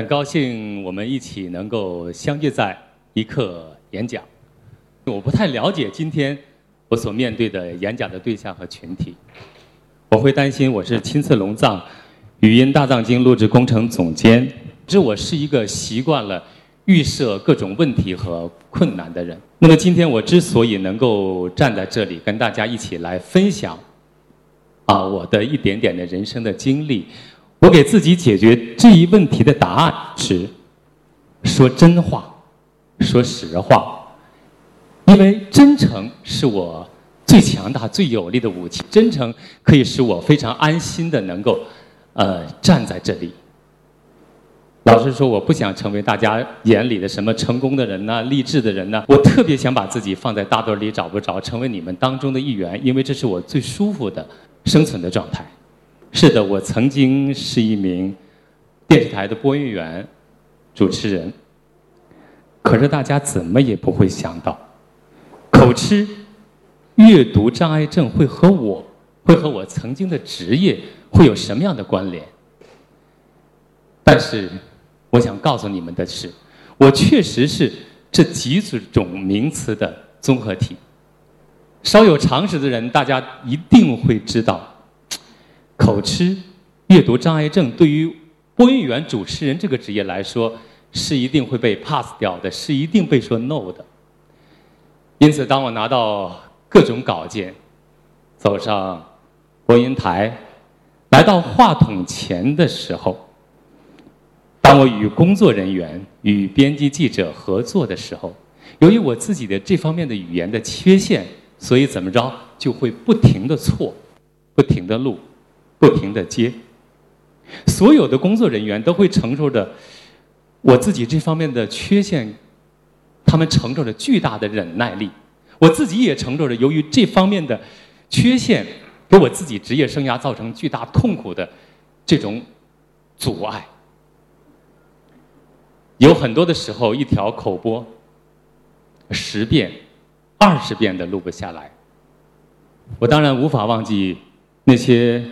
很高兴我们一起能够相聚在一刻演讲。我不太了解今天我所面对的演讲的对象和群体，我会担心我是亲测龙藏语音大藏经录制工程总监，这我是一个习惯了预设各种问题和困难的人。那么今天我之所以能够站在这里跟大家一起来分享，啊，我的一点点的人生的经历。我给自己解决这一问题的答案是：说真话，说实话，因为真诚是我最强大、最有力的武器。真诚可以使我非常安心的能够，呃，站在这里。老实说，我不想成为大家眼里的什么成功的人呐、励志的人呐。我特别想把自己放在大堆里找不着，成为你们当中的一员，因为这是我最舒服的生存的状态。是的，我曾经是一名电视台的播音员、主持人。可是大家怎么也不会想到，口吃、阅读障碍症会和我会和我曾经的职业会有什么样的关联？但是，我想告诉你们的是，我确实是这几种名词的综合体。稍有常识的人，大家一定会知道。口吃、阅读障碍症对于播音员、主持人这个职业来说，是一定会被 pass 掉的，是一定被说 no 的。因此，当我拿到各种稿件，走上播音台，来到话筒前的时候，当我与工作人员、与编辑记者合作的时候，由于我自己的这方面的语言的缺陷，所以怎么着就会不停的错，不停的录。不停的接，所有的工作人员都会承受着我自己这方面的缺陷，他们承受着巨大的忍耐力，我自己也承受着由于这方面的缺陷，给我自己职业生涯造成巨大痛苦的这种阻碍。有很多的时候，一条口播十遍、二十遍的录不下来，我当然无法忘记那些。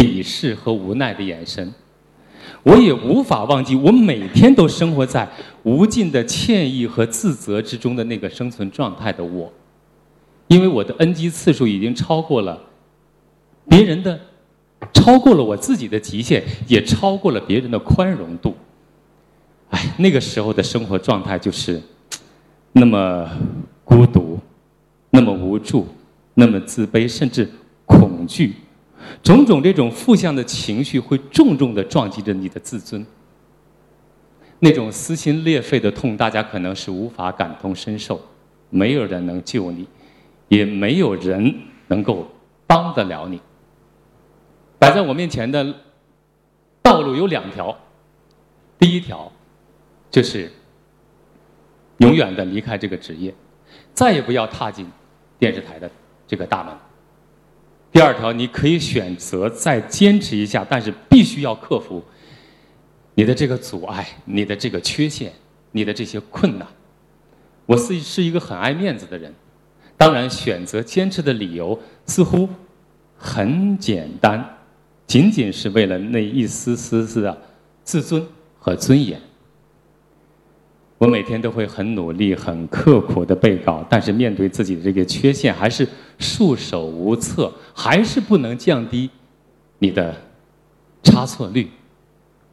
鄙视和无奈的眼神，我也无法忘记我每天都生活在无尽的歉意和自责之中的那个生存状态的我，因为我的 NG 次数已经超过了别人的，超过了我自己的极限，也超过了别人的宽容度。哎，那个时候的生活状态就是那么孤独，那么无助，那么自卑，甚至恐惧。种种这种负向的情绪会重重的撞击着你的自尊，那种撕心裂肺的痛，大家可能是无法感同身受，没有人能救你，也没有人能够帮得了你。摆在我面前的道路有两条，第一条就是永远的离开这个职业，再也不要踏进电视台的这个大门。第二条，你可以选择再坚持一下，但是必须要克服你的这个阻碍、你的这个缺陷、你的这些困难。我是是一个很爱面子的人，当然选择坚持的理由似乎很简单，仅仅是为了那一丝丝丝的自尊和尊严。我每天都会很努力、很刻苦的背稿，但是面对自己的这个缺陷，还是束手无策，还是不能降低你的差错率。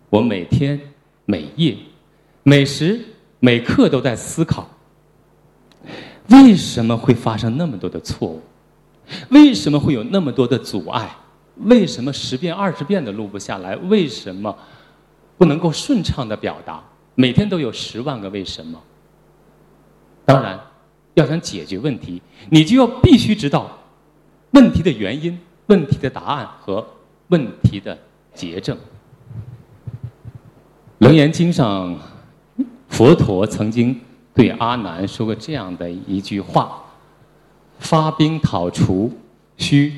我每天、每夜、每时每刻都在思考：为什么会发生那么多的错误？为什么会有那么多的阻碍？为什么十遍、二十遍的录不下来？为什么不能够顺畅的表达？每天都有十万个为什么。当然，要想解决问题，你就要必须知道问题的原因、问题的答案和问题的结症。《楞严经》上，佛陀曾经对阿难说过这样的一句话：“发兵讨除，须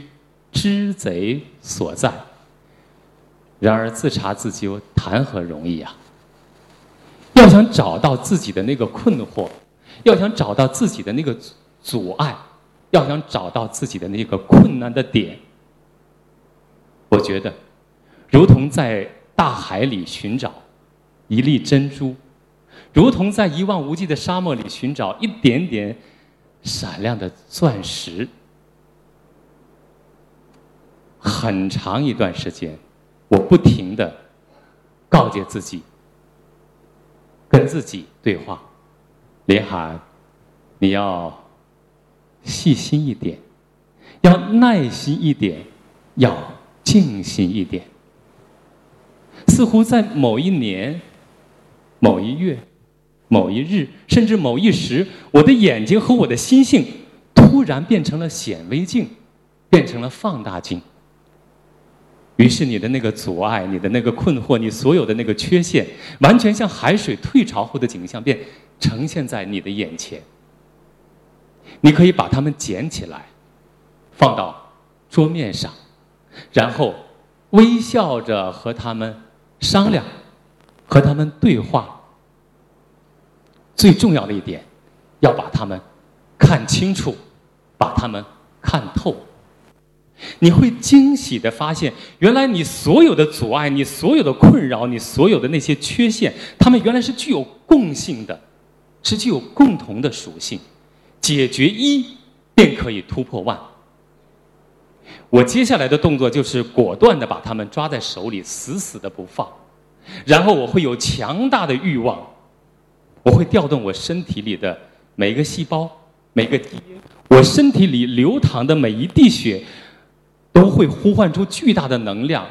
知贼所在。然而自查自纠，谈何容易啊！”要想找到自己的那个困惑，要想找到自己的那个阻碍，要想找到自己的那个困难的点，我觉得，如同在大海里寻找一粒珍珠，如同在一望无际的沙漠里寻找一点点闪亮的钻石。很长一段时间，我不停的告诫自己，跟自己对话：林涵，你要细心一点，要耐心一点，要静心一点。似乎在某一年、某一月、某一日，甚至某一时，我的眼睛和我的心性突然变成了显微镜，变成了放大镜。于是，你的那个阻碍，你的那个困惑，你所有的那个缺陷，完全像海水退潮后的景象，变呈现在你的眼前。你可以把它们捡起来，放到桌面上，然后微笑着和他们商量，和他们对话。最重要的一点，要把他们看清楚，把他们看透。你会惊喜的发现，原来你所有的阻碍、你所有的困扰、你所有的那些缺陷，他们原来是具有共性的，是具有共同的属性。解决一，便可以突破万。我接下来的动作就是果断的把它们抓在手里，死死的不放。然后我会有强大的欲望，我会调动我身体里的每一个细胞、每个基因，我身体里流淌的每一滴血。都会呼唤出巨大的能量，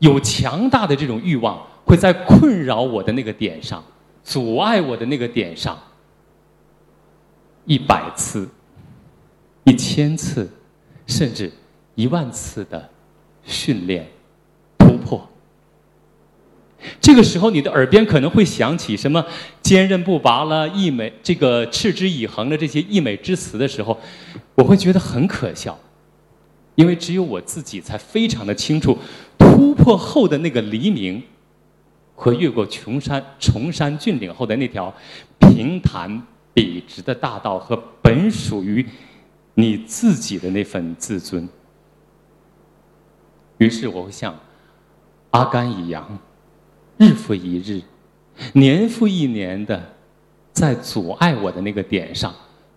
有强大的这种欲望，会在困扰我的那个点上，阻碍我的那个点上，一百次、一千次，甚至一万次的训练突破。这个时候，你的耳边可能会响起什么“坚韧不拔”了、“溢美”这个“持之以恒”的这些溢美之词的时候，我会觉得很可笑。因为只有我自己才非常的清楚，突破后的那个黎明，和越过穷山崇山峻岭后的那条平坦笔直的大道，和本属于你自己的那份自尊。于是我会像阿甘一样，日复一日，年复一年的，在阻碍我的那个点上，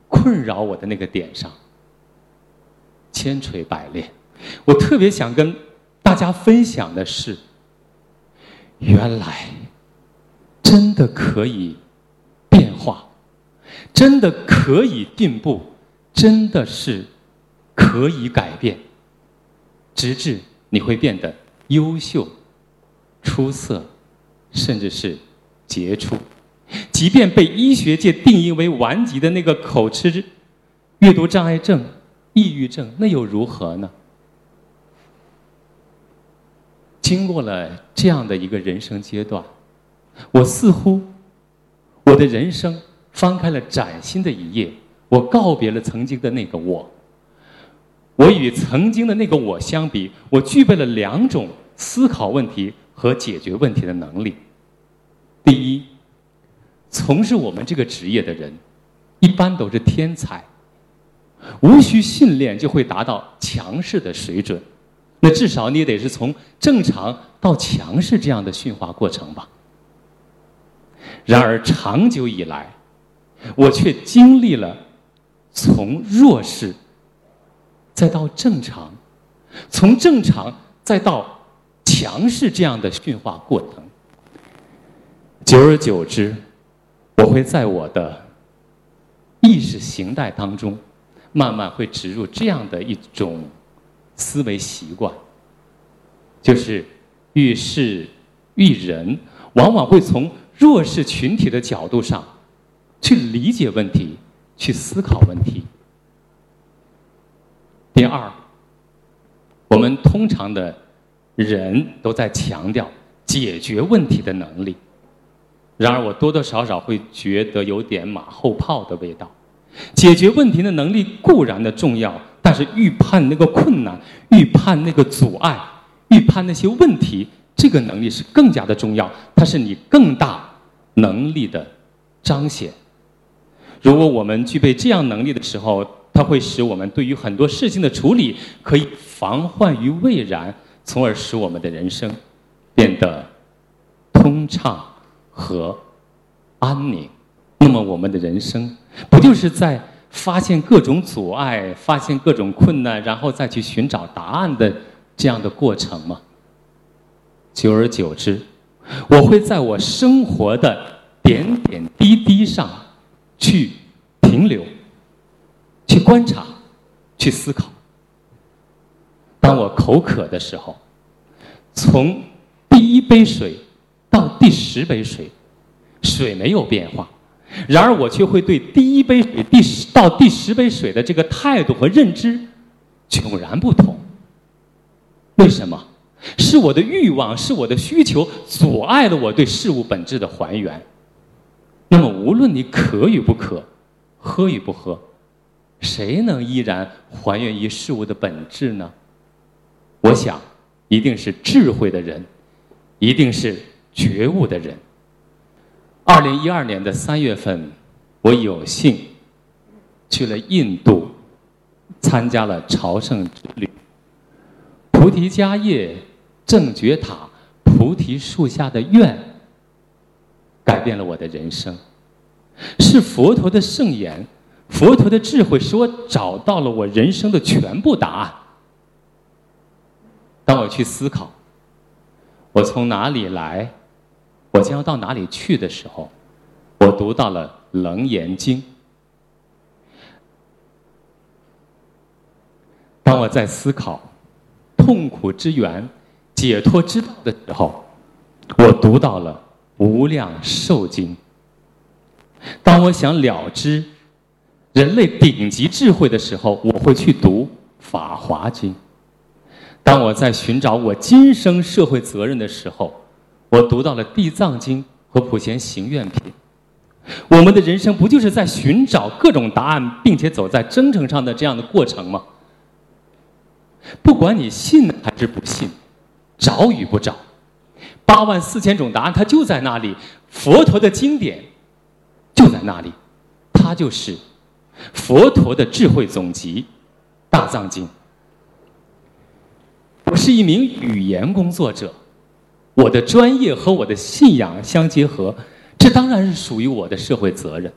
困扰我的那个点上。千锤百炼，我特别想跟大家分享的是，原来真的可以变化，真的可以进步，真的是可以改变，直至你会变得优秀、出色，甚至是杰出。即便被医学界定义为顽疾的那个口吃阅读障碍症。抑郁症那又如何呢？经过了这样的一个人生阶段，我似乎我的人生翻开了崭新的一页。我告别了曾经的那个我。我与曾经的那个我相比，我具备了两种思考问题和解决问题的能力。第一，从事我们这个职业的人，一般都是天才。无需训练就会达到强势的水准，那至少你得是从正常到强势这样的驯化过程吧。然而长久以来，我却经历了从弱势再到正常，从正常再到强势这样的驯化过程。久而久之，我会在我的意识形态当中。慢慢会植入这样的一种思维习惯，就是遇事遇人，往往会从弱势群体的角度上去理解问题，去思考问题。第二，我们通常的人都在强调解决问题的能力，然而我多多少少会觉得有点马后炮的味道。解决问题的能力固然的重要，但是预判那个困难、预判那个阻碍、预判那些问题，这个能力是更加的重要。它是你更大能力的彰显。如果我们具备这样能力的时候，它会使我们对于很多事情的处理可以防患于未然，从而使我们的人生变得通通畅和安宁。那么我们的人生不就是在发现各种阻碍、发现各种困难，然后再去寻找答案的这样的过程吗？久而久之，我会在我生活的点点滴滴上去停留、去观察、去思考。当我口渴的时候，从第一杯水到第十杯水，水没有变化，然而我却会对第一杯水第十到第十杯水的这个态度和认知迥然不同。为什么？是我的欲望，是我的需求阻碍了我对事物本质的还原。那么，无论你渴与不渴，喝与不喝，谁能依然还原于事物的本质呢？我想，一定是智慧的人，一定是觉悟的人。二零一二年的三月份，我有幸去了印度，参加了朝圣之旅。菩提迦叶、正觉塔、菩提树下的愿，改变了我的人生。是佛陀的圣言，佛陀的智慧，使我找到了我人生的全部答案。当我去思考，我从哪里来，我将要到哪里去的时候，我读到了《楞严经》。当我在思考痛苦之源、解脱之道的时候，我读到了《无量寿经》。当我想了知人类顶级智慧的时候，我会去读《法华经》。当我在寻找我今生社会责任的时候，我读到了《地藏经》和《普贤行愿品》。我们的人生不就是在寻找各种答案，并且走在征程上的这样的过程吗？不管你信还是不信，找与不找，八万四千种答案它就在那里。佛陀的经典就在那里，它就是佛陀的智慧总集《大藏经》。我是一名语言工作者，我的专业和我的信仰相结合，这当然是属于我的社会责任。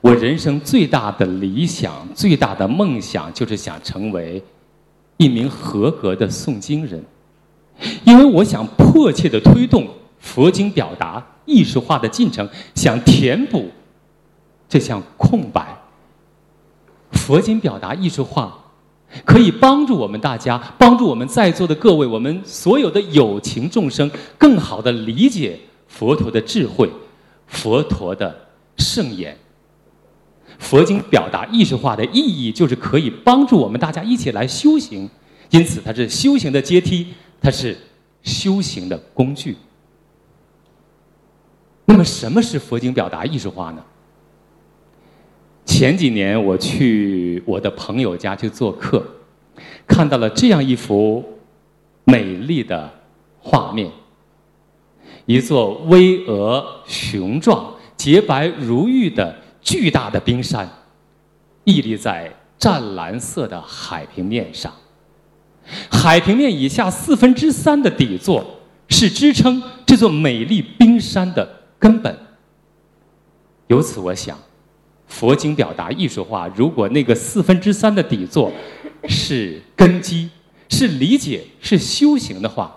我人生最大的理想、最大的梦想，就是想成为一名合格的诵经人，因为我想迫切的推动佛经表达艺术化的进程，想填补这项空白。佛经表达艺术化。可以帮助我们大家，帮助我们在座的各位，我们所有的有情众生，更好的理解佛陀的智慧，佛陀的圣言。佛经表达艺术化的意义，就是可以帮助我们大家一起来修行，因此它是修行的阶梯，它是修行的工具。那么，什么是佛经表达艺术化呢？前几年我去我的朋友家去做客，看到了这样一幅美丽的画面：一座巍峨雄壮、洁白如玉的巨大的冰山，屹立在湛蓝色的海平面上。海平面以下四分之三的底座是支撑这座美丽冰山的根本。由此，我想。佛经表达艺术化，如果那个四分之三的底座是根基、是理解、是修行的话，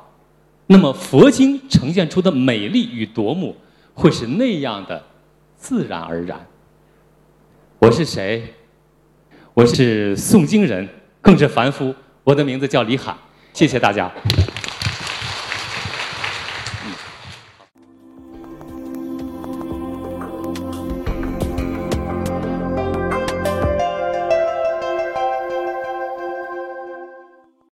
那么佛经呈现出的美丽与夺目会是那样的自然而然。我是谁？我是诵经人，更是凡夫。我的名字叫李海。谢谢大家。